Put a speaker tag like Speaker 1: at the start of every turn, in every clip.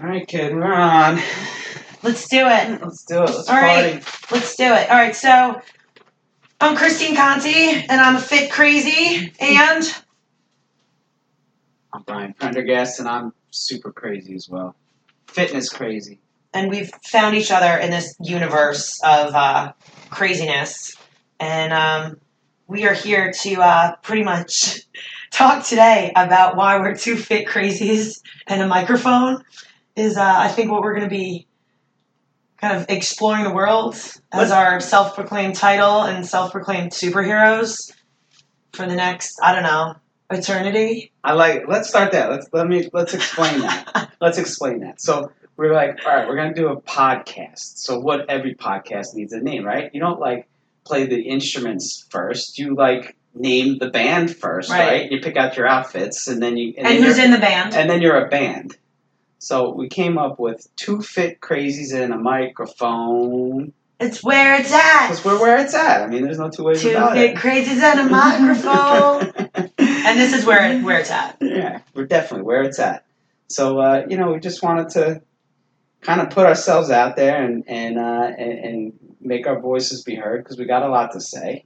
Speaker 1: All right, kid, we're on.
Speaker 2: Let's do it.
Speaker 1: Let's do it. Let's
Speaker 2: All
Speaker 1: party.
Speaker 2: right. Let's do it. All right, so I'm Christine Conti, and I'm a fit crazy, and
Speaker 1: I'm Brian Prendergast, and I'm super crazy as well. Fitness crazy.
Speaker 2: and we've found each other in this universe of uh, craziness, and um, we are here to uh, pretty much talk today about why we're two fit crazies and a microphone. Is uh, I think what we're going to be kind of exploring the world as
Speaker 1: Let's-
Speaker 2: our self-proclaimed title and self-proclaimed superheroes for the next I don't know eternity.
Speaker 1: I like. Let's start that. Let's let me. Let's explain that. let's explain that. So we're like, all right, we're gonna do a podcast. So what? Every podcast needs a name, right? You don't like play the instruments first. You like name the band first,
Speaker 2: Right.
Speaker 1: right? You pick out your outfits, and then you
Speaker 2: And,
Speaker 1: then
Speaker 2: who's in the band?
Speaker 1: and then you're a band. So we came up with two fit crazies and a microphone.
Speaker 2: It's where it's at.
Speaker 1: Because we're where it's at. I mean, there's no two ways
Speaker 2: Two
Speaker 1: about
Speaker 2: fit
Speaker 1: it.
Speaker 2: crazies and a microphone. and this is where it, where it's at.
Speaker 1: yeah, we're definitely where it's at. So uh, you know, we just wanted to kind of put ourselves out there and and uh, and, and make our voices be heard because we got a lot to say.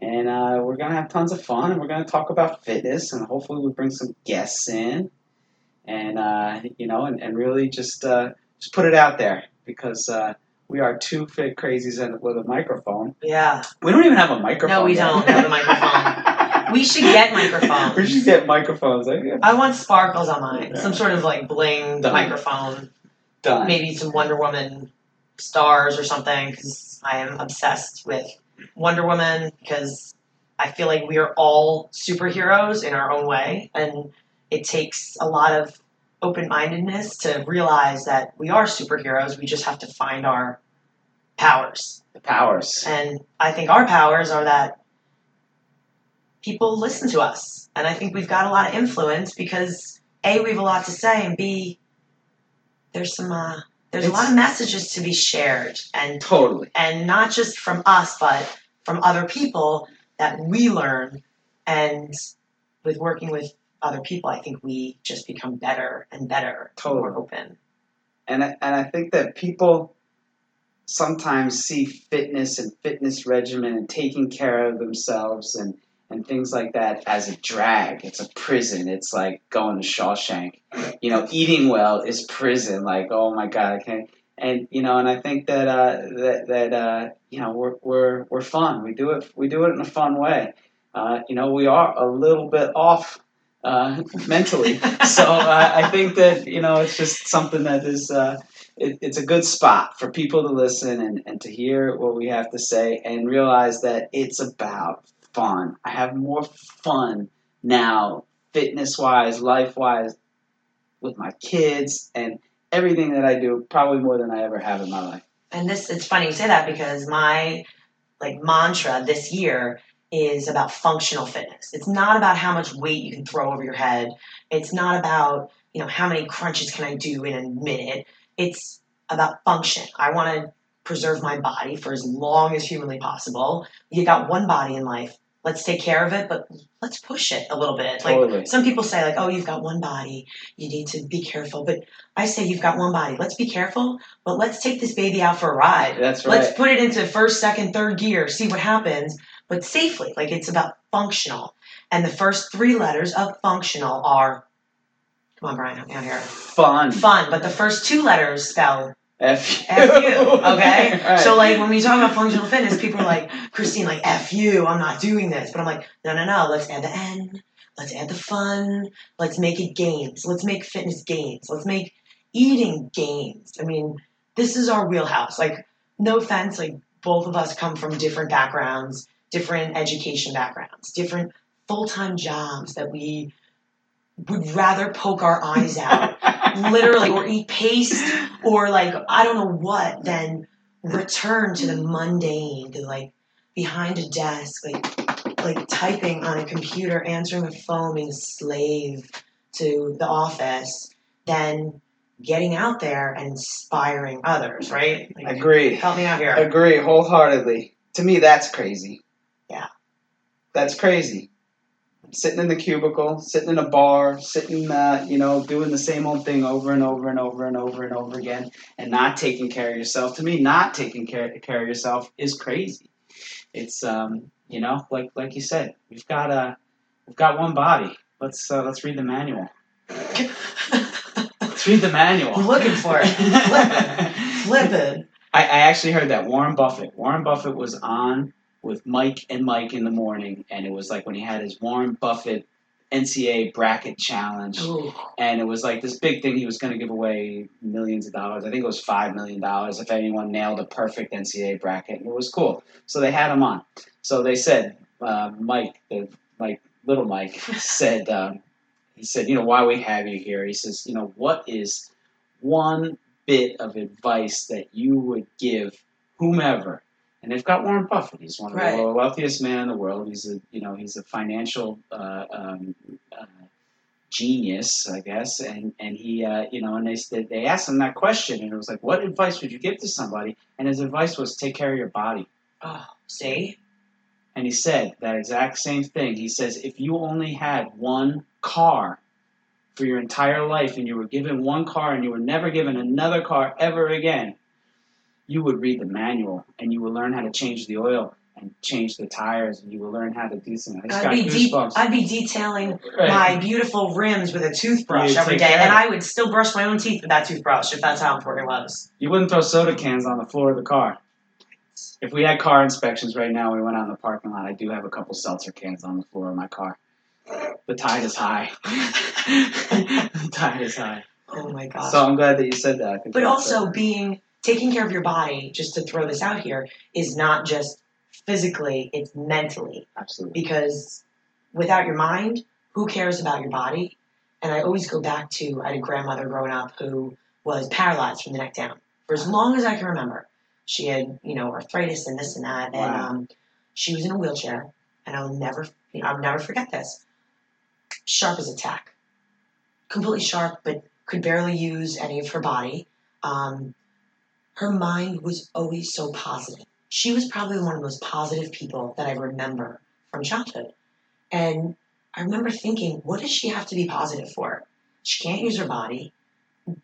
Speaker 1: And uh, we're gonna have tons of fun, and we're gonna talk about fitness, and hopefully we bring some guests in, and uh, you know, and, and really just uh, just put it out there because uh, we are two fit crazies and with a microphone.
Speaker 2: Yeah.
Speaker 1: We don't even have a microphone.
Speaker 2: No, we
Speaker 1: yet.
Speaker 2: don't have a microphone. We should get microphones.
Speaker 1: we should get microphones.
Speaker 2: I want sparkles on mine.
Speaker 1: Yeah.
Speaker 2: Some sort of like bling
Speaker 1: Done.
Speaker 2: microphone.
Speaker 1: Done.
Speaker 2: Maybe some Wonder Woman stars or something because I am obsessed with Wonder Woman because I feel like we are all superheroes in our own way. And it takes a lot of open mindedness to realize that we are superheroes. We just have to find our powers.
Speaker 1: The powers.
Speaker 2: And I think our powers are that people listen to us. And I think we've got a lot of influence because A, we have a lot to say, and B, there's some uh, there's a lot of messages to be shared and
Speaker 1: Totally.
Speaker 2: and not just from us but from other people that we learn and with working with other people I think we just become better and better
Speaker 1: Totally.
Speaker 2: more open.
Speaker 1: And I, and I think that people sometimes see fitness and fitness regimen and taking care of themselves and and things like that as a drag. It's a prison. It's like going to Shawshank. You know, eating well is prison. Like, oh my god, I can't. And you know, and I think that uh, that that uh, you know we're we're we're fun. We do it we do it in a fun way. Uh, you know, we are a little bit off uh, mentally, so uh, I think that you know it's just something that is. Uh, it, it's a good spot for people to listen and, and to hear what we have to say and realize that it's about fun. I have more fun now, fitness wise, life wise, with my kids and everything that I do, probably more than I ever have in my life.
Speaker 2: And this it's funny you say that because my like mantra this year is about functional fitness. It's not about how much weight you can throw over your head. It's not about, you know, how many crunches can I do in a minute. It's about function. I want to preserve my body for as long as humanly possible. You got one body in life. Let's take care of it, but let's push it a little bit. Like
Speaker 1: Totally.
Speaker 2: some people say like, "Oh, you've got one body. You need to be careful." But I say you've got one body. Let's be careful, but let's take this baby out for a ride.
Speaker 1: That's right.
Speaker 2: Let's put it into first, second, third gear, see what happens, but safely. Like it's about functional. And the first three letters of functional are come on, Brian, help me out here.
Speaker 1: Fun.
Speaker 2: Fun, but the first two letters spell
Speaker 1: F you.
Speaker 2: F you. Okay?
Speaker 1: Right.
Speaker 2: So like when we talk about functional fitness, people are like, Christine, like F you, I'm not doing this. But I'm like, no, no, no, let's add the N, let's add the fun, let's make it games. Let's make fitness games. Let's make eating games. I mean, this is our wheelhouse. Like, no offense, like both of us come from different backgrounds, different education backgrounds, different full-time jobs that we would rather poke our eyes out literally or eat paste or like I don't know what than return to the mundane to like behind a desk like like typing on a computer answering a phone being a slave to the office than getting out there and inspiring others right like,
Speaker 1: Agree.
Speaker 2: help me out here
Speaker 1: Agree wholeheartedly. To me, that's crazy.
Speaker 2: Yeah.
Speaker 1: That's crazy. sitting in the cubicle, sitting in a bar, sitting, uh, you know, doing the same old thing over and over and over and over and over again, and not taking care of yourself. To me, not taking care, care of yourself is crazy. It's, um, you know, like like you said, we've got uh, we've got one body. Let's uh, let's read the manual. Let's read the manual.
Speaker 2: I'm looking for it. Flipping. Flipping.
Speaker 1: I, I actually heard that Warren Buffett. Warren Buffett was on with Mike and Mike in the morning, and it was like when he had his Warren Buffett NCAA bracket challenge,
Speaker 2: Ooh.
Speaker 1: and it was like this big thing. He was going to give away millions of dollars. I think it was five million dollars if anyone nailed a perfect NCAA bracket, and it was cool. So they had him on. So they said, uh, Mike, the Mike, little Mike, said, um, he said, you know, why we have you here? He says, you know, what is one bit of advice that you would give whomever? And they've got Warren Buffett. He's one of
Speaker 2: Right.
Speaker 1: the wealthiest men in the world. He's a, you know, he's a financial uh, um, uh, genius, I guess. And and he, uh, you know, and they said- they asked him that question, and it was like, what advice would you give to somebody? And his advice was, take care of your body.
Speaker 2: Oh, see?
Speaker 1: And he said that exact same thing. He says, if you only had one car for your entire life and you were given one car and you were never given another car ever again, you would read the manual and you would learn how to change the oil and change the tires and you will learn how to do something.
Speaker 2: I'd be, de- I'd be detailing
Speaker 1: Right.
Speaker 2: my beautiful rims with a toothbrush every
Speaker 1: care
Speaker 2: and. I would still brush my own teeth with that toothbrush if that's how important it was.
Speaker 1: You wouldn't throw soda cans on the floor of the car. If we had car inspections right now, we went out in the parking lot. I do have a couple seltzer cans on the floor of my car. The tide is high. the tide is high.
Speaker 2: Oh my gosh.
Speaker 1: So I'm glad that you said that.
Speaker 2: But also being taking care of your body, just to throw this out here, is not just physically, it's mentally.
Speaker 1: absolutely.
Speaker 2: Because without your mind, who cares about your body? And I always go back to I had a grandmother growing up who was paralyzed from the neck down for as long as I can remember. She had, you know, arthritis and this and that, and um, she was in a wheelchair. And I'll never, you know, I'll never forget this. Sharp as a tack, completely sharp, but could barely use any of her body. Um, her mind was always so positive. She was probably one of the most positive people that I remember from childhood. And I remember thinking, what does she have to be positive for? She can't use her body,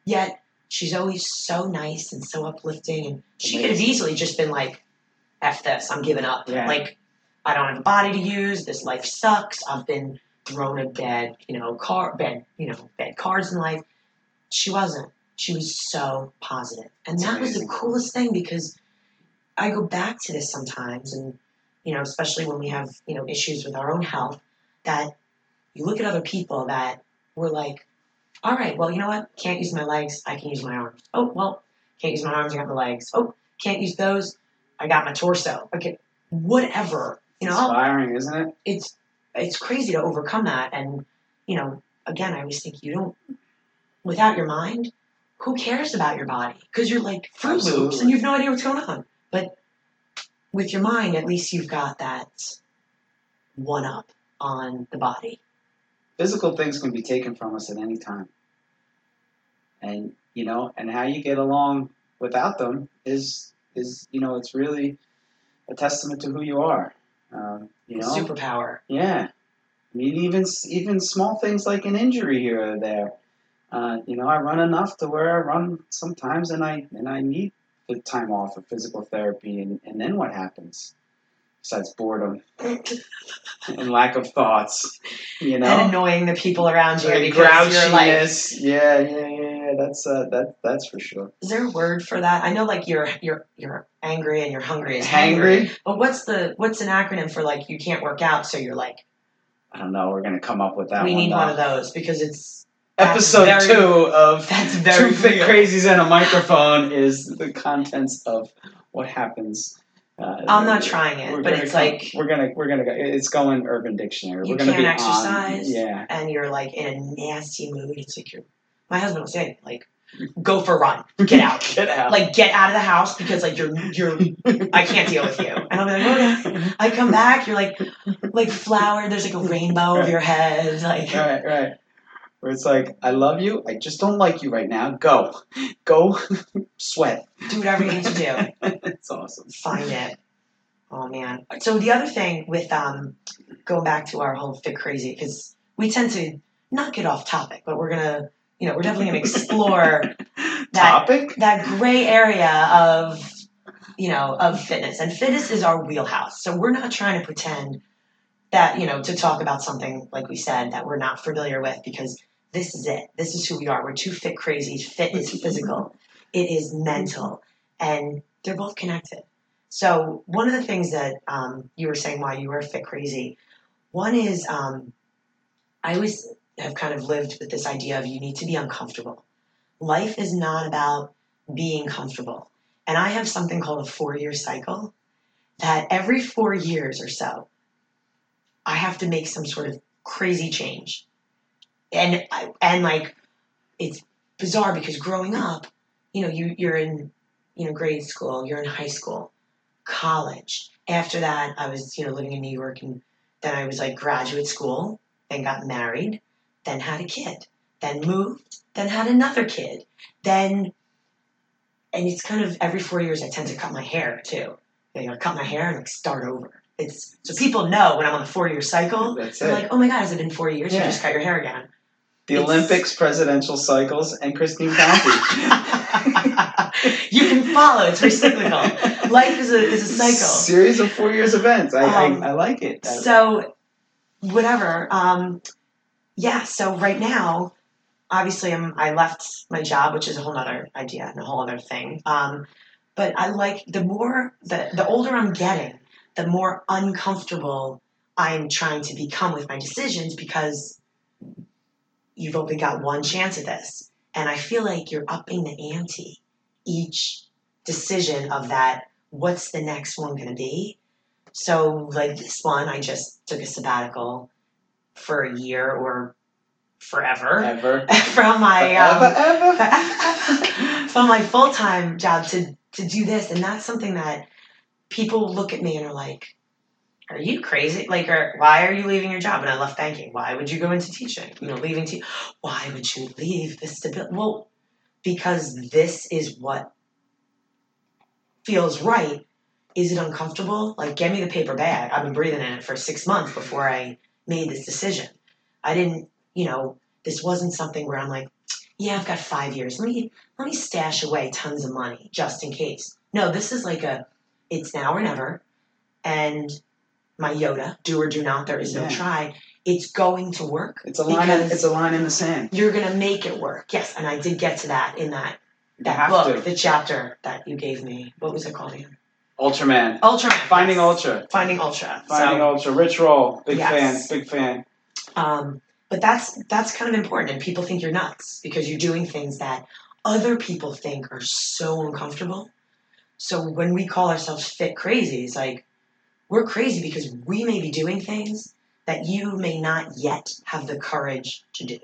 Speaker 2: yet she's always so nice and so uplifting. And she could have easily just been like, F this, I'm giving up.
Speaker 1: Yeah.
Speaker 2: Like, I don't have a body to use. This life sucks. I've been thrown a bad, you know, car, bad, you know, bad cards in life. She wasn't. She was so positive. and that was the coolest thing because I go back to this sometimes, and you know, especially when we have you know issues with our own health, that you look at other people that were like, all right, well, you know what? Can't use my legs. I can use my arms. Oh, well, can't use my arms. I got my legs. Oh, can't use those. I got my torso. Okay, whatever. You know,
Speaker 1: Inspiring, isn't it?
Speaker 2: it's it's crazy to overcome that and you know again i always think you don't without your mind who cares about your body because you're like fruit loops and you have no idea what's going on but with your mind at least you've got that one up on the body
Speaker 1: Physical things can be taken from us at any time. And you know, and how you get along without them is is you know, it's really a testament to who you are. Um, you know,
Speaker 2: superpower
Speaker 1: Yeah, I mean, even even small things like an injury here or there. Uh, you know, I run enough to where I run sometimes, and I and I need the time off of physical therapy, and, and then what happens? Besides boredom and lack of thoughts, you know,
Speaker 2: and annoying the people around you
Speaker 1: And
Speaker 2: because you're like
Speaker 1: grouchiness. yeah, yeah, yeah, yeah. That's uh, that that's for sure.
Speaker 2: is there a word for that i know like you're you're you're angry and you're hungry is hangry but what's the what's an acronym for like you can't work out so you're like
Speaker 1: I don't know. We're gonna come up with that.
Speaker 2: we
Speaker 1: one,
Speaker 2: need
Speaker 1: though.
Speaker 2: one of those because it's
Speaker 1: Episode
Speaker 2: very-
Speaker 1: two of
Speaker 2: that's very
Speaker 1: Two
Speaker 2: real.
Speaker 1: Crazies and a Microphone is the contents of what happens. Uh,
Speaker 2: I'm not trying it,
Speaker 1: we're
Speaker 2: but it's
Speaker 1: come-
Speaker 2: like
Speaker 1: we're gonna we're gonna go. It's going Urban Dictionary.
Speaker 2: You
Speaker 1: we're gonna
Speaker 2: can't
Speaker 1: be
Speaker 2: exercise.
Speaker 1: On, yeah,
Speaker 2: and you're like in a nasty mood. It's like you're. My husband will say like, go for a run, get out,
Speaker 1: get out.
Speaker 2: like get out of the house because like you're you're. I can't deal with you. And I'll be like, okay. I come back, you're like like flower. There's like a rainbow over your head, like.
Speaker 1: right, right. Where it's like, I love you. I just don't like you right now. Go, go, sweat.
Speaker 2: Do whatever you need to do.
Speaker 1: it's awesome.
Speaker 2: Find it. Oh man. So the other thing with um, going back to our whole fit crazy because we tend to not get off topic, but we're gonna, you know, we're definitely gonna explore that
Speaker 1: Topic?
Speaker 2: that gray area of, you know, of fitness. And fitness is our wheelhouse. So we're not trying to pretend that you know to talk about something like we said that we're not familiar with because this is it. This is who we are. We're two fit crazies. Fit is physical. It is mental, and they're both connected. So one of the things that um, you were saying why you were fit crazy, one is um, I always have kind of lived with this idea of you need to be uncomfortable. Life is not about being comfortable, and I have something called a four-year cycle. That every four years or so, I have to make some sort of crazy change, and and like it's bizarre because growing up, you know, you you're in you know grade school, you're in high school, college. After that, I was you know living in New York, and then I was like graduate school, then got married, then had a kid, then moved, then had another kid, then, and it's kind of every four years I tend to cut my hair too. You know, cut my hair and like start over. It's so people know when I'm on a four year cycle.
Speaker 1: That's
Speaker 2: They're
Speaker 1: it.
Speaker 2: like, oh my god, has it been four years?
Speaker 1: Yeah.
Speaker 2: You just cut your hair again.
Speaker 1: The Olympics, presidential cycles, and Christine Conti.
Speaker 2: you can follow. It's recyclical. Life is a is a cycle.
Speaker 1: Series of four years events. I,
Speaker 2: Um,
Speaker 1: I, I like it. I-
Speaker 2: So, whatever. Um, yeah. So right now, obviously, I'm I left my job, which is a whole other idea and a whole other thing. Um, but I like the more the the older I'm getting, the more uncomfortable I'm trying to become with my decisions because you've only got one chance at this, and I feel like you're upping the ante each decision of that. What's the next one going to be? So, like this one, I just took a sabbatical for a year or forever
Speaker 1: ever.
Speaker 2: from my um,
Speaker 1: ever, ever.
Speaker 2: from my full time job to to do this, and that's something that people look at me and are like, "Are you crazy? Like, or why are you leaving your job?" And I left banking. Why would you go into teaching? You know, leaving te- Why would you leave the stability? Well, because this is what feels right. Is it uncomfortable? Like, get me the paper bag. I've been breathing in it for six months before I made this decision. I didn't, you know, this wasn't something where I'm like, yeah, I've got five years. Let me let me stash away tons of money just in case. No, this is like a it's now or never. And my Yoda, do or do not, there is no
Speaker 1: Yeah.
Speaker 2: try. It's going to work.
Speaker 1: It's a line. In, it's a line in the sand.
Speaker 2: You're gonna make it work. Yes, and I did get to that in that that book,
Speaker 1: to.
Speaker 2: the chapter that you gave me. What was it called again?
Speaker 1: Ultraman.
Speaker 2: Ultraman.
Speaker 1: Finding
Speaker 2: yes.
Speaker 1: Ultra.
Speaker 2: Finding Ultra.
Speaker 1: Finding
Speaker 2: so,
Speaker 1: Ultra. Rich Roll. Big
Speaker 2: Yes.
Speaker 1: fan. Big fan.
Speaker 2: Um, but that's that's kind of important, and people think you're nuts because you're doing things that other people think are so uncomfortable. So when we call ourselves fit crazy, it's like we're crazy because we may be doing things that you may not yet have the courage to do.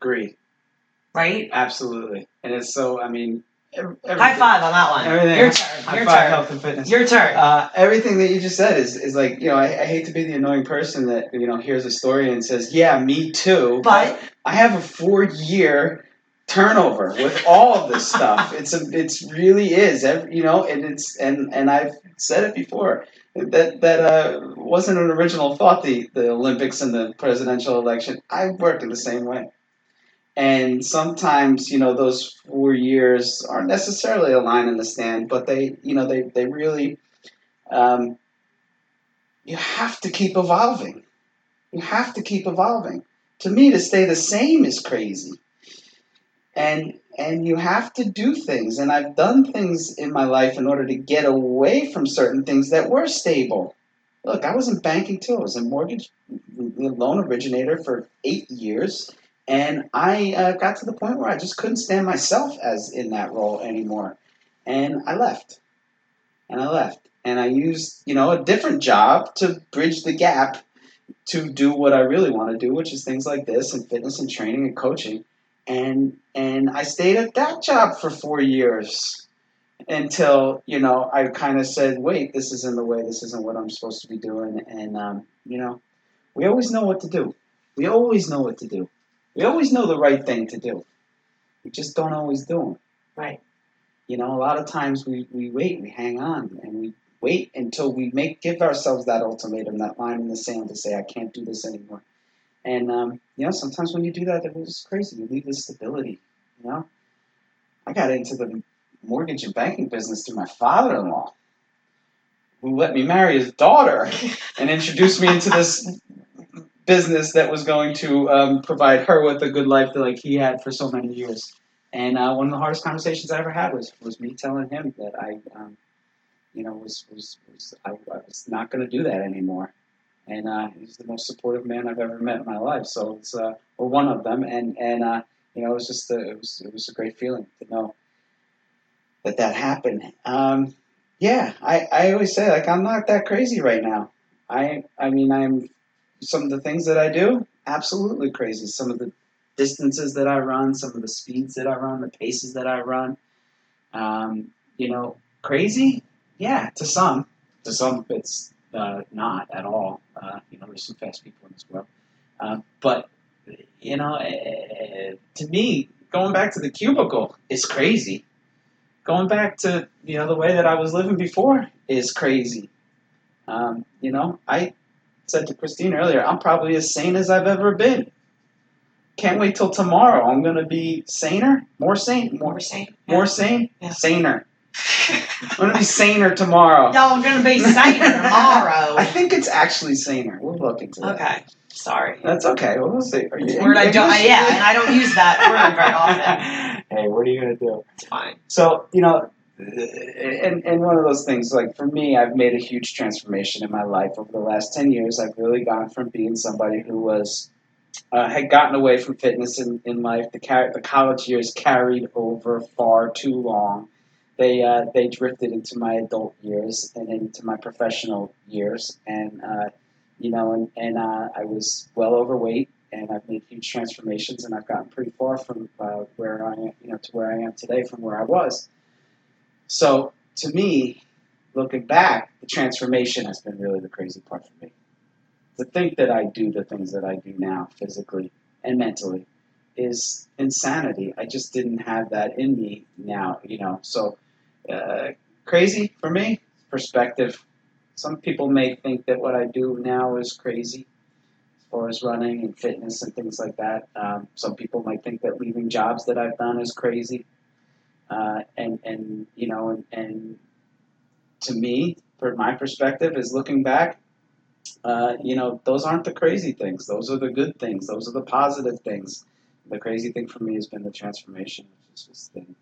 Speaker 1: Agree.
Speaker 2: Right?
Speaker 1: Absolutely. And it's so. I mean.
Speaker 2: High five on that one.
Speaker 1: Everything.
Speaker 2: Your turn.
Speaker 1: High
Speaker 2: Your
Speaker 1: five.
Speaker 2: turn.
Speaker 1: Health and fitness.
Speaker 2: Your turn.
Speaker 1: Uh, everything that you just said is, is like you know I, I hate to be the annoying person that you know hears a story and says yeah me too
Speaker 2: but
Speaker 1: I have a four year turnover with all of this stuff it's a it's really is you know and it's and and I've said it before that that uh, wasn't an original thought the the Olympics and the presidential election I work in the same way and sometimes you know those four years aren't necessarily a line in the stand but they you know they they really um, you have to keep evolving. You have to keep evolving. To me, to stay the same is crazy. And and you have to do things. And I've done things in my life in order to get away from certain things that were stable. Look, I was in banking too. I was a mortgage loan originator for eight years, and I uh, got to the point where I just couldn't stand myself as in that role anymore, and I left. And I left and I used, you know, a different job to bridge the gap to do what I really want to do, which is things like this and fitness and training and coaching. And and I stayed at that job for four years until you know I kind of said, wait, this isn't the way. This isn't what I'm supposed to be doing. And um, you know, we always know what to do. We always know what to do. We always know the right thing to do. We just don't always do them
Speaker 2: right.
Speaker 1: you know a lot of times we, we wait we hang on and we wait until we make give ourselves that ultimatum, that line in the sand to say, I can't do this anymore. And um, you know, sometimes when you do that, it was crazy. You leave the stability. You know, I got into the mortgage and banking business through my father-in-law, who let me marry his daughter and introduced me into this business that was going to um, provide her with a good life that like he had for so many years. And uh, one of the hardest conversations I ever had was was me telling him that I, um, you know, was was, was I, I was not going to do that anymore. And uh, he's the most supportive man I've ever met in my life. So it's uh, or one of them. And and uh, you know, it was just a, it was it was a great feeling to know that that happened. Um, yeah, I, I always say like I'm not that crazy right now. I I mean I'm some of the things that I do absolutely crazy. Some of the distances that I run, some of the speeds that I run, the paces that I run. Um, you know, crazy? Yeah, to some. To some, it's uh, not at all. Uh, you know, there's some fast people in this world. Uh, but, you know, uh, to me, going back to the cubicle is crazy. Going back to, you know, the way that I was living before is crazy. Um, you know, I said to Christine earlier, I'm probably as sane as I've ever been can't wait till tomorrow. I'm gonna be saner, more sane, more
Speaker 2: More sane.
Speaker 1: more sane,
Speaker 2: Yeah.
Speaker 1: saner. I'm gonna be saner tomorrow.
Speaker 2: Y'all are gonna be saner tomorrow.
Speaker 1: I think it's actually saner. We'll look into that.
Speaker 2: Okay. Sorry.
Speaker 1: That's okay. Well, we'll see. Are you
Speaker 2: word I don't.
Speaker 1: English?
Speaker 2: yeah, and I don't use that word very often.
Speaker 1: hey, what are you gonna do?
Speaker 2: It's fine.
Speaker 1: So you know, and and one of those things like for me, I've made a huge transformation in my life over the last ten years. I've really gone from being somebody who was uh, had gotten away from fitness in, in life. The car- the college years carried over far too long. They uh, they drifted into my adult years and into my professional years, and uh, you know, and and uh, I was well overweight, and I've made huge transformations, and I've gotten pretty far from uh, where I am, you know, to where I am today from where I was. So to me, looking back, the transformation has been really the crazy part for me. To think that I do the things that I do now, physically and mentally, is insanity. I just didn't have that in me now, you know. So uh, crazy for me, perspective. Some people may think that what I do now is crazy, as far as running and fitness and things like that. Um, some people might think that leaving jobs that I've done is crazy. Uh, and and you know and, and to me, from my perspective, is looking back. Uh, you know, those aren't the crazy things. Those are the good things. Those are the positive things. The crazy thing for me has been the transformation, which has been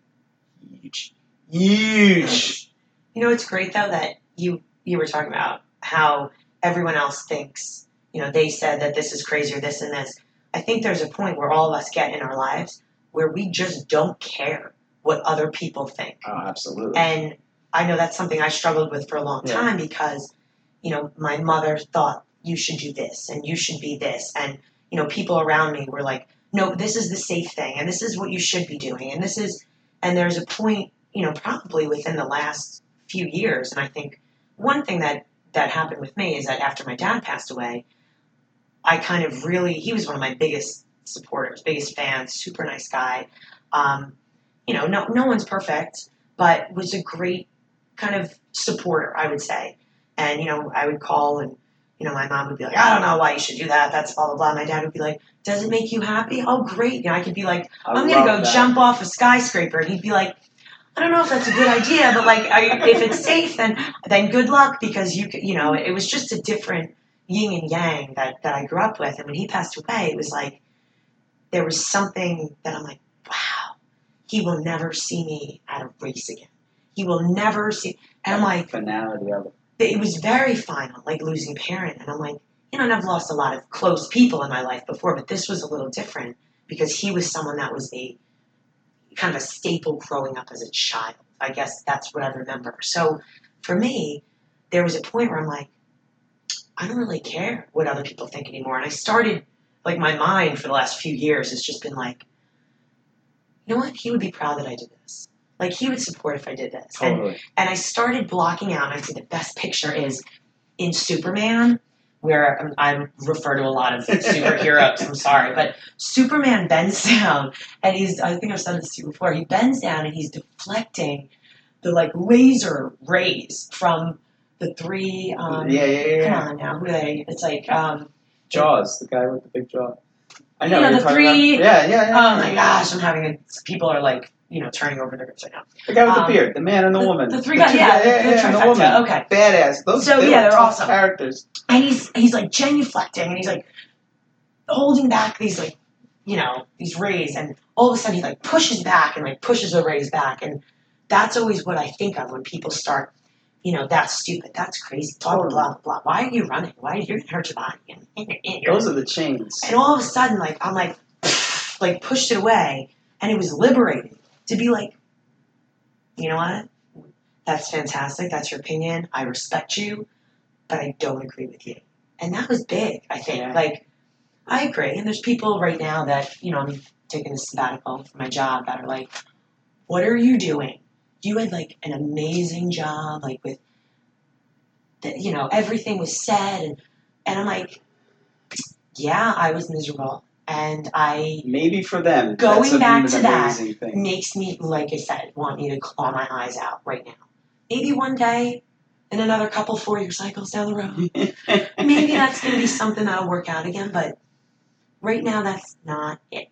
Speaker 1: huge, huge.
Speaker 2: You know, it's great though that you you were talking about how everyone else thinks. You know, they said that this is crazy or this and this. I think there's a point where all of us get in our lives where we just don't care what other people think.
Speaker 1: Oh, absolutely.
Speaker 2: And I know that's something I struggled with for a long
Speaker 1: Yeah.
Speaker 2: time because, you know, my mother thought you should do this and you should be this. And, you know, people around me were like, no, this is the safe thing and this is what you should be doing. And this is, and there's a point, you know, probably within the last few years. And I think one thing that, that happened with me is that after my dad passed away, I kind of really, he was one of my biggest supporters, biggest fans, super nice guy. Um, you know, no, no one's perfect, but was a great kind of supporter, I would say. And, you know, I would call and, you know, my mom would be like, I don't know why you should do that. That's blah, blah, blah. My dad would be like, does it make you happy? Oh, great. You know, I could be like, I'm to go
Speaker 1: that.
Speaker 2: jump off a skyscraper. And he'd be like, I don't know if that's a good idea, but like, are you, if it's safe, then, then good luck because you, you know, it was just a different yin and yang that, that I grew up with. And when he passed away, it was like, there was something that I'm like, wow, he will never see me at a race again. He will never see. And I'm like,
Speaker 1: finality of it.
Speaker 2: it was very final, like losing a parent. And I'm like, you know, and I've lost a lot of close people in my life before, but this was a little different because he was someone that was a kind of a staple growing up as a child. I guess that's what I remember. So for me, there was a point where I'm like, I don't really care what other people think anymore. And I started, like, my mind for the last few years has just been like, you know what? He would be proud that I did this. Like, he would support if I did this. And
Speaker 1: Totally.
Speaker 2: and I started blocking out. And I think the best picture is in Superman, where I refer to a lot of superheroes. I'm sorry, but Superman bends down, and he's. I think I've said this to you before. He bends down and he's deflecting the like laser rays from the three. Um,
Speaker 1: yeah, yeah, yeah.
Speaker 2: Come on now, who they? It's like, um,
Speaker 1: Jaws, the guy with the big jaw. I know.
Speaker 2: know,
Speaker 1: you're
Speaker 2: the three-
Speaker 1: About. Yeah, yeah, yeah.
Speaker 2: oh my gosh, I'm having a. People are like, you know, turning over their now.
Speaker 1: The guy with
Speaker 2: Um,
Speaker 1: the beard, the man and the,
Speaker 2: the-
Speaker 1: woman.
Speaker 2: the three guys, yeah,
Speaker 1: yeah, yeah, and the woman.
Speaker 2: okay.
Speaker 1: Badass. Those
Speaker 2: So,
Speaker 1: they
Speaker 2: yeah, they're awesome.
Speaker 1: characters.
Speaker 2: and he's he's like genuflecting and he's like holding back these like you know these rays and all of a sudden he like pushes back and like pushes the rays back and that's always what I think of when people start you know that's stupid that's crazy blah blah blah blah blah why are you running why are you gonna hurt your body and,
Speaker 1: Those are the chains.
Speaker 2: and all of a sudden like I'm like like pushed it away and it was liberating to be like you know what? That's fantastic. That's your opinion. I respect you but I don't agree with you. And that was big I think.
Speaker 1: Yeah.
Speaker 2: like I agree. And there's people right now that you know I'm taking a sabbatical from my job that are like what are you doing? You had like an amazing job like with that you know everything was said and and I'm like yeah I was miserable and I
Speaker 1: Maybe for them,
Speaker 2: Going back to that,
Speaker 1: thing.
Speaker 2: makes me, like I said, want me to claw my eyes out right now. Maybe one day, in another couple four year cycles down the road, maybe that's going to be something that'll work out again. But right now, that's not it,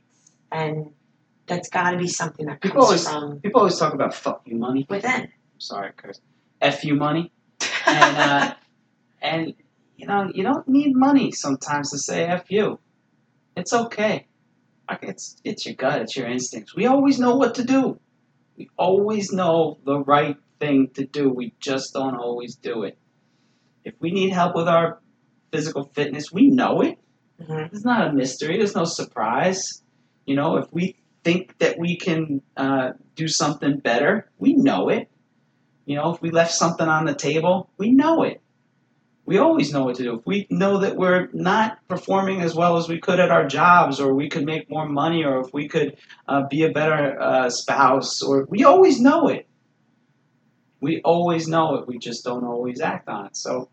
Speaker 2: and that's got to be something that
Speaker 1: People
Speaker 2: comes
Speaker 1: always-
Speaker 2: from
Speaker 1: People always talk about fuck you money.
Speaker 2: within.
Speaker 1: Sorry, curse. F you money. And uh, and you know you don't need money sometimes to say f you. It's okay. It's it's your gut. It's your instincts. We always know what to do. We always know the right thing to do. We just don't always do it. If we need help with our physical fitness, we know it.
Speaker 2: Mhm.
Speaker 1: It's not a mystery. There's no surprise. You know, if we think that we can uh, do something better, we know it. You know, if we left something on the table, we know it. We always know what to do. If we know that we're not performing as well as we could at our jobs, or we could make more money, or if we could uh, be a better uh, spouse, or we always know it. We always know it. We just don't always act on it. So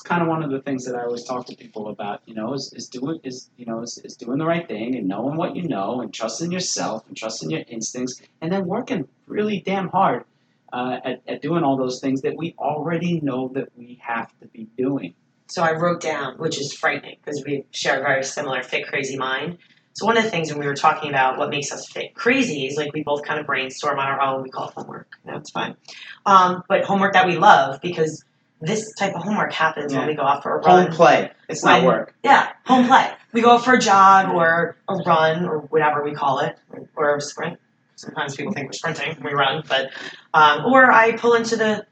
Speaker 1: it's kind of one of the things that I always talk to people about. You know, is, is doing is you know is, is doing the right thing and knowing what you know and trusting yourself and trusting your instincts, and then working really damn hard uh, at, at doing all those things that we already know that we have to be doing.
Speaker 2: So I wrote down, which is frightening because we share a very similar fit crazy mind. So one of the things when we were talking about what makes us fit crazy is like we both kind of brainstorm on our own. We call it homework. No, it's fine. Um, but homework that we love because this type of homework happens when we go out for a run.
Speaker 1: Home play. It's not work.
Speaker 2: Yeah, home play. We go out for a jog or a run or whatever we call it, or a sprint. Sometimes people think we're sprinting when we run, but um, or I pull into the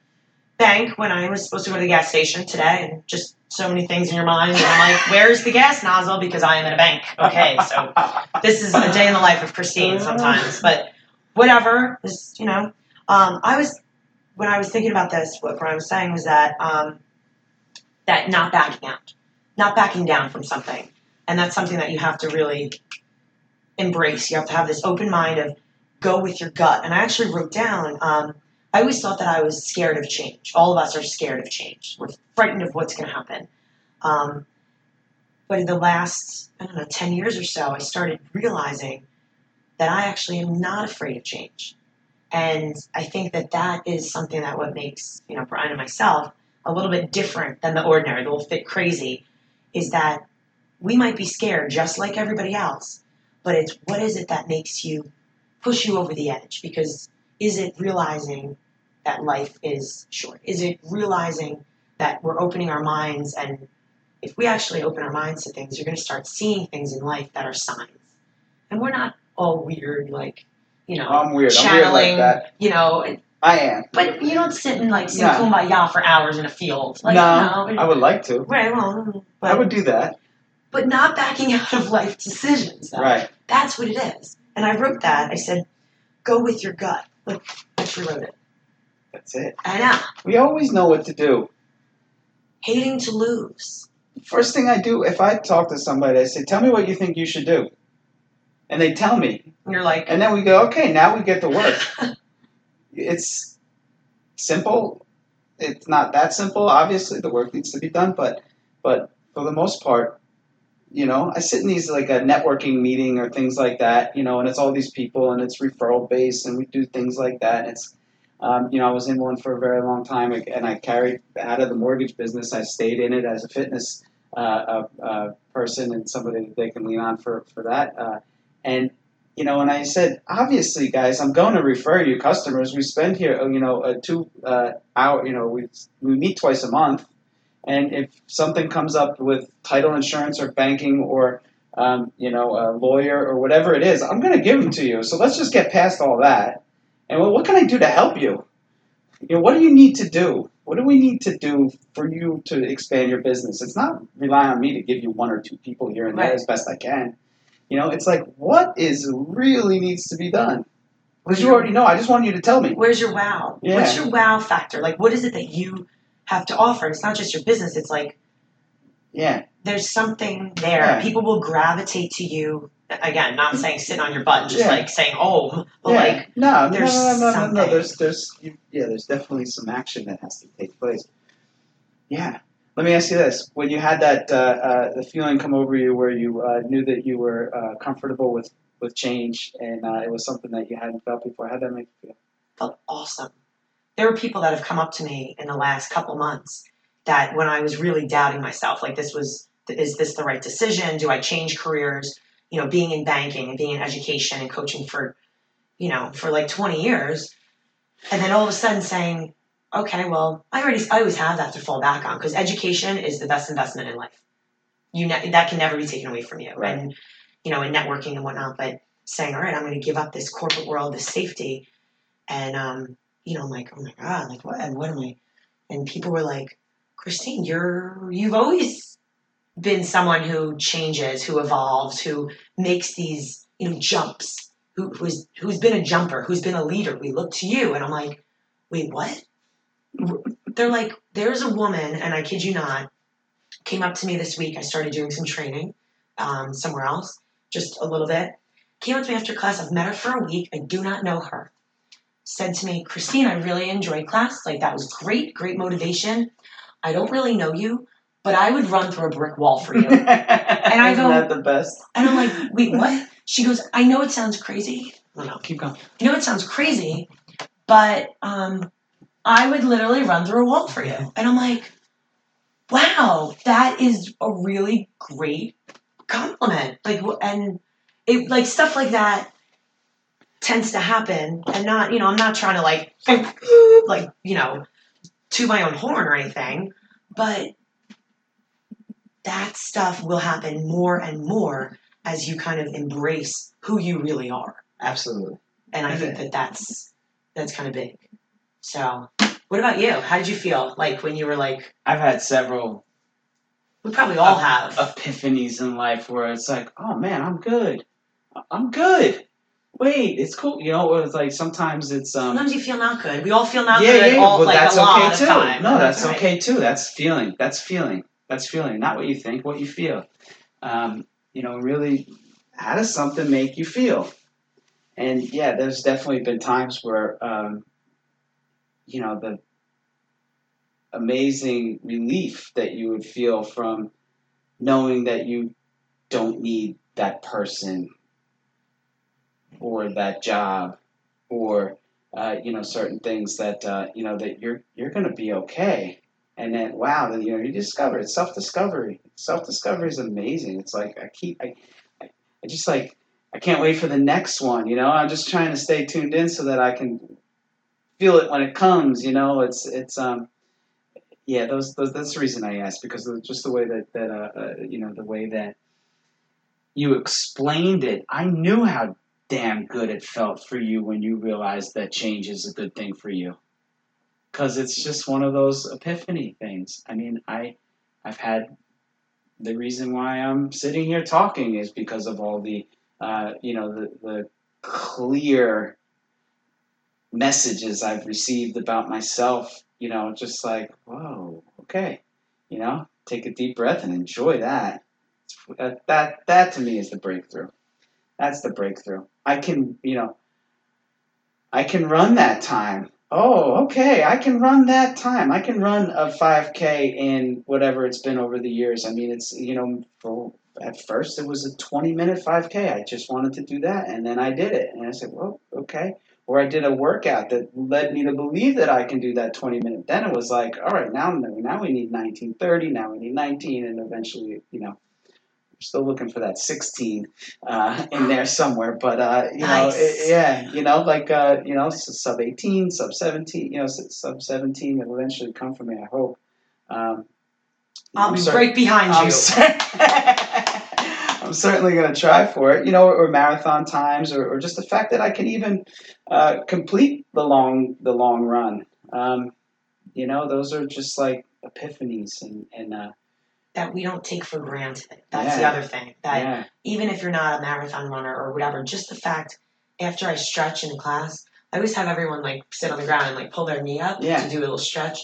Speaker 2: bank when I was supposed to go to the gas station today, and just so many things in your mind. And I'm like, "Where's the gas nozzle?" Because I am in a bank. Okay, so this is a day in the life of Christine sometimes, but whatever. Is you know, um, I was when I was thinking about this. What Brian was saying was that um, that not backing out, not backing down from something, and that's something that you have to really embrace. You have to have this open mind of go with your gut. And I actually wrote down. Um, I always thought that I was scared of change. All of us are scared of change. We're frightened of what's going to happen. Um, but in the last, I don't know, 10 years or so, I started realizing that I actually am not afraid of change. And I think that that is something that what makes, you know, Brian and myself a little bit different than the ordinary, the little fit crazy, is that we might be scared just like everybody else, but it's what is it that makes you push you over the edge? Because is it realizing that life is short? Is it realizing that we're opening our minds and if we actually open our minds to things, you're going to start seeing things in life that are signs. And we're not all weird, like, you know,
Speaker 1: I'm weird. I'm weird
Speaker 2: channeling,
Speaker 1: like that.
Speaker 2: you know,
Speaker 1: I am.
Speaker 2: but you don't sit and like sing
Speaker 1: No.
Speaker 2: Oh kumbaya for hours in a field. Like,
Speaker 1: no,
Speaker 2: no,
Speaker 1: I would like to.
Speaker 2: right, well,
Speaker 1: I would do that.
Speaker 2: but not backing out of life decisions. Though.
Speaker 1: Right.
Speaker 2: That's what it is. And I wrote that. I said, go with your gut. Like, I actually wrote it.
Speaker 1: That's it.
Speaker 2: I know.
Speaker 1: We always know what to do.
Speaker 2: Hating to lose.
Speaker 1: First thing I do, if I talk to somebody, I say, "Tell me what you think you should do," and they tell me,
Speaker 2: And you're like,
Speaker 1: and then we go, "Okay, now we get to work." it's simple. It's not that simple. Obviously, the work needs to be done, but but for the most part, you know, I sit in these like a networking meeting or things like that, you know, and it's all these people and it's referral based and we do things like that. And it's Um, you know, I was in one for a very long time, and I carried out of the mortgage business. I stayed in it as a fitness uh, uh, uh person and somebody that they can lean on for for that. Uh, and you know, and I said, obviously, guys, I'm going to refer you customers. We spend here, you know, a two uh, hour, you know, we we meet twice a month, and if something comes up with title insurance or banking or um, you know, a lawyer or whatever it is, I'm going to give them to you. So let's just get past all that. And well, what can I do to help you? You know, what do you need to do? What do we need to do for you to expand your business? It's not rely on me to give you one or two people here and there as best I can. You know, it's like what is really needs to be done. Because you already know. I just want you to tell me.
Speaker 2: Where's your wow? Yeah. What's your wow factor? Like, what is it that you have to offer? It's not just your business. It's like,
Speaker 1: yeah,
Speaker 2: there's something there. Yeah. People will gravitate to you. Again, not saying sit on your butt, just yeah. like saying oh, but yeah. like
Speaker 1: no, there's no, no, no, no, no, There's, there's, yeah, there's definitely some action that has to take place. Yeah. Let me ask you this: When you had that uh, uh, the feeling come over you, where you uh, knew that you were uh, comfortable with with change, and uh, it was something that you hadn't felt before, how did that make you feel?
Speaker 2: Felt awesome. There were people that have come up to me in the last couple months that when I was really doubting myself, like this was is this the right decision? Do I change careers? You know, being in banking and being in education and coaching for, you know, for like 20 years. And then all of a sudden saying, okay, well, I already, I always have that to fall back on because education is the best investment in life. You ne- that can never be taken away from you. Right. And, you know, in networking and whatnot, but saying, all right, I'm going to give up this corporate world, this safety. And, um, you know, I'm like, oh my God, like what, what am I? And people were like, Christine, you're, you've always been someone who changes, who evolves, who makes these you know jumps, who, who's who's been a jumper, who's been a leader. We look to you, and I'm like, wait, what? They're like, there's a woman, and I kid you not, came up to me this week. I started doing some training um, somewhere else, just a little bit. Came up to me after class. I've met her for a week. I do not know her. Said to me, Christine, I really enjoyed class. Like that was great, great motivation. I don't really know you, but I would run through a brick wall for you. and
Speaker 1: I go, Isn't that the best?
Speaker 2: And I'm like, wait, what? She goes, I know it sounds crazy.
Speaker 1: No, no, keep going.
Speaker 2: I know it sounds crazy, but um, I would literally run through a wall for you. And I'm like, wow, that is a really great compliment. Like, and it like stuff like that tends to happen, and not, you know, I'm not trying to like, like, you know, to my own horn or anything, but that stuff will happen more and more as you kind of embrace who you really are.
Speaker 1: Absolutely.
Speaker 2: And I think that that's that's kind of big. So, what about you? How did you feel like when you were like?
Speaker 1: I've had several.
Speaker 2: We probably all have
Speaker 1: epiphanies in life where it's like, oh man, I'm good. I'm good. Wait, it's cool. You know, it's like sometimes it's. Um,
Speaker 2: sometimes you feel not good. We all feel not yeah, good. Yeah, all,
Speaker 1: well,
Speaker 2: like,
Speaker 1: that's
Speaker 2: okay
Speaker 1: too. No, that's,
Speaker 2: that's right.
Speaker 1: okay too. That's feeling. That's feeling. That's feeling, not what you think, what you feel. Um, you know, really, how does something make you feel? And yeah, there's definitely been times where, um, you know, the amazing relief that you would feel from knowing that you don't need that person or that job or uh, you know certain things that uh, you know that you're you're going to be okay and then wow, then you know you discover it's self discovery. Self discovery is amazing. It's like I keep I, I, I just like I can't wait for the next one. You know, I'm just trying to stay tuned in so that I can feel it when it comes. You know, it's it's um yeah those, those that's the reason I asked because of just the way that that uh, uh, you know the way that you explained it. I knew how damn good it felt for you when you realized that change is a good thing for you because it's just one of those epiphany things. I mean, I I've had the reason why I'm sitting here talking is because of all the uh, you know the the clear messages I've received about myself. You know, just like whoa, okay, you know, take a deep breath and enjoy that. That that, that to me is the breakthrough. That's the breakthrough. I can you know. I can run that time Oh, okay. I can run that time. I can run a 5K in whatever it's been over the years. I mean, it's, you know, for, at first it was a 20 minute 5K. I just wanted to do that. And then I did it. And I said, well, okay. or I did a workout that led me to believe that I can do that 20 minute. Then it was like, all right, now now we need 1930, now we need 19, and eventually, you know, we're still looking for that 16 uh, in there somewhere. But uh, you
Speaker 2: Nice.
Speaker 1: know, it, yeah, you know, like uh, you know, sub 18, sub 17, you know, sub 17 will eventually come for me. I hope. Um,
Speaker 2: I'll
Speaker 1: I'm
Speaker 2: be
Speaker 1: cer-
Speaker 2: right behind
Speaker 1: I'm,
Speaker 2: you.
Speaker 1: cer- I'm certainly going to try for it, you know, or, marathon times, or, or just the fact that I can even uh, complete the long the long run. Um, you know, those are just like epiphanies, and and uh,
Speaker 2: that we don't take for granted. That's the other thing. That
Speaker 1: yeah,
Speaker 2: even if you're not a marathon runner or whatever, just the fact after I stretch in class, I always have everyone like sit on the ground and like pull their knee up
Speaker 1: Yeah.
Speaker 2: to do a little stretch.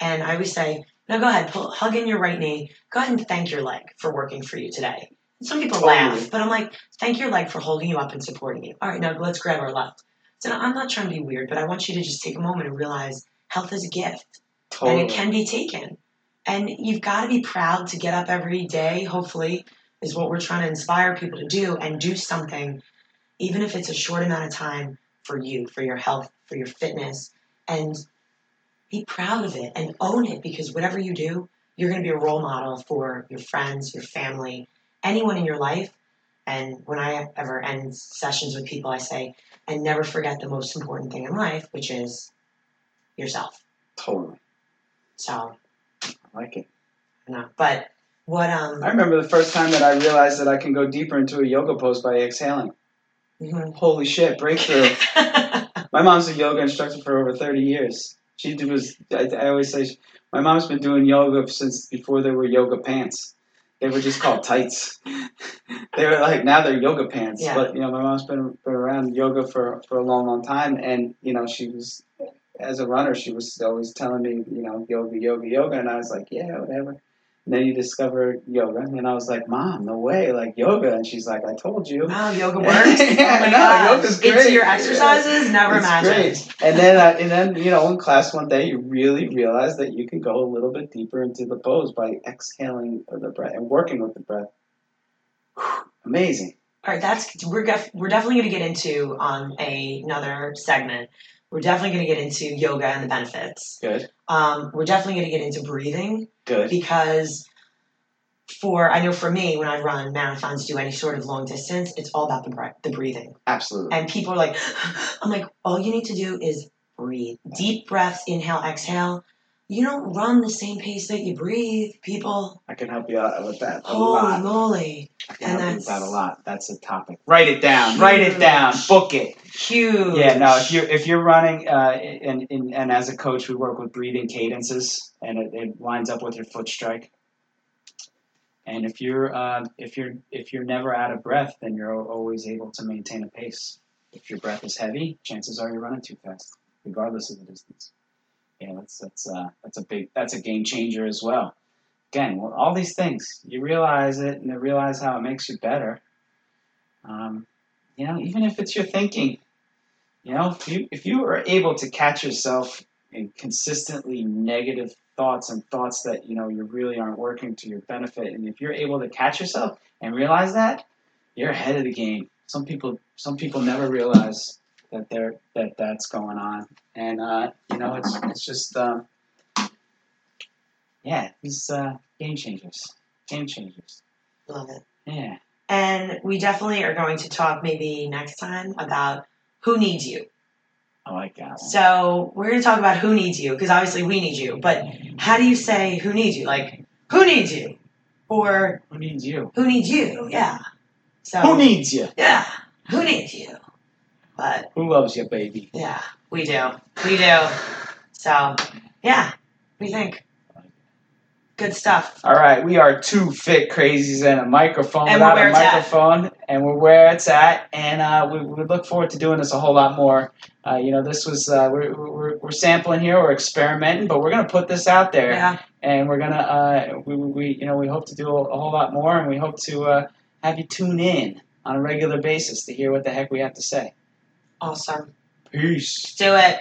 Speaker 2: And I always say, no, go ahead, pull, hug in your right knee. Go ahead and thank your leg for working for you today. And some people
Speaker 1: Totally.
Speaker 2: laugh, but I'm like, thank your leg for holding you up and supporting you. All right, now let's grab our left. So I'm not trying to be weird, but I want you to just take a moment and realize health is a gift
Speaker 1: totally.
Speaker 2: and it can be taken. And you've got to be proud to get up every day, hopefully, is what we're trying to inspire people to do and do something, even if it's a short amount of time for you, for your health, for your fitness, and be proud of it and own it because whatever you do, you're going to be a role model for your friends, your family, anyone in your life. And when I ever end sessions with people, I say, and never forget the most important thing in life, which is yourself.
Speaker 1: totally.
Speaker 2: So,
Speaker 1: like it.
Speaker 2: No, but what um
Speaker 1: I remember the first time that I realized that I can go deeper into a yoga pose by exhaling.
Speaker 2: mhm.
Speaker 1: Holy shit, breakthrough. My mom's a yoga instructor for over 30 years. She was, I, I always say, she- my mom's been doing yoga since before there were yoga pants. They were just called tights. they were like, now they're yoga pants.
Speaker 2: Yeah.
Speaker 1: But, you know, my mom's been, been around yoga for, for a long, long time. And, you know, she was, as a runner, she was always telling me, you know, yoga, yoga, yoga. And I was like, yeah, whatever. And then you discover yoga. And I was like, mom, no way, like yoga. And she's like, I told you.
Speaker 2: wow, yoga works.
Speaker 1: Yeah,
Speaker 2: oh my
Speaker 1: no, yoga's
Speaker 2: Into
Speaker 1: great.
Speaker 2: your
Speaker 1: Yeah.
Speaker 2: exercises, never
Speaker 1: It's great. And then, uh, and then, you know, in class one day, you really realize that you can go a little bit deeper into the pose by exhaling the breath and working with the breath. Whew, Amazing.
Speaker 2: All right, that's we're def- we're definitely going to get into um another segment. We're definitely going to get into yoga and the benefits.
Speaker 1: Good.
Speaker 2: Um, we're definitely going to get into breathing
Speaker 1: Good.
Speaker 2: because for I know for me when I run marathons, do any sort of long distance, it's all about the breath, the breathing.
Speaker 1: Absolutely.
Speaker 2: And people are like, I'm like, all you need to do is breathe. Deep breaths, inhale, exhale. You don't run the same pace that you breathe, people.
Speaker 1: I can help you out with that a
Speaker 2: Holy
Speaker 1: lot.
Speaker 2: moly.
Speaker 1: I can
Speaker 2: and
Speaker 1: help you with that a lot. That's a topic. Write it down. Write it down. Book it.
Speaker 2: Huge.
Speaker 1: Yeah, no. If you're if you're running, uh, and, and and as a coach, we work with breathing cadences, and it, it lines up with your foot strike. And if you're uh, if you're if you're never out of breath, then you're always able to maintain a pace. If your breath is heavy, chances are you're running too fast, regardless of the distance. Yeah, that's that's uh, that's a big that's a game changer as well. Again, well, all these things you realize it and you realize how it makes you better. Um, you know, even if it's your thinking, you know, if you if you are able to catch yourself in consistently negative thoughts and thoughts that you know you really aren't working to your benefit, and if you're able to catch yourself and realize that, you're ahead of the game. Some people some people never realize that they're that that's going on, and uh, you know, it's it's just um, yeah, these uh, game changers, game changers.
Speaker 2: Love it.
Speaker 1: Yeah,
Speaker 2: And we definitely are going to talk maybe next time about who needs you.
Speaker 1: I like that.
Speaker 2: So we're going to talk about who needs you because obviously we need you. But how do you say who needs you? Like who needs you, or
Speaker 1: Who needs you?
Speaker 2: who needs you? Yeah. So
Speaker 1: Who needs you?
Speaker 2: Yeah. Who needs you? But
Speaker 1: Who loves you, baby?
Speaker 2: yeah, we do. We do. So yeah, what do you think? Good stuff.
Speaker 1: All right, we are two fit crazies and a microphone
Speaker 2: And
Speaker 1: without a
Speaker 2: it's at.
Speaker 1: microphone, and we're where it's at. And uh, we, we look forward to doing this a whole lot more. Uh, you know, this was uh, we're, we're, we're sampling here, we're experimenting, but we're gonna put this out there,
Speaker 2: Yeah.
Speaker 1: and we're gonna uh, we, we we- you know we hope to do a, a whole lot more, and we hope to uh, have you tune in on a regular basis to hear what the heck we have to say.
Speaker 2: Awesome.
Speaker 1: Peace.
Speaker 2: Do it.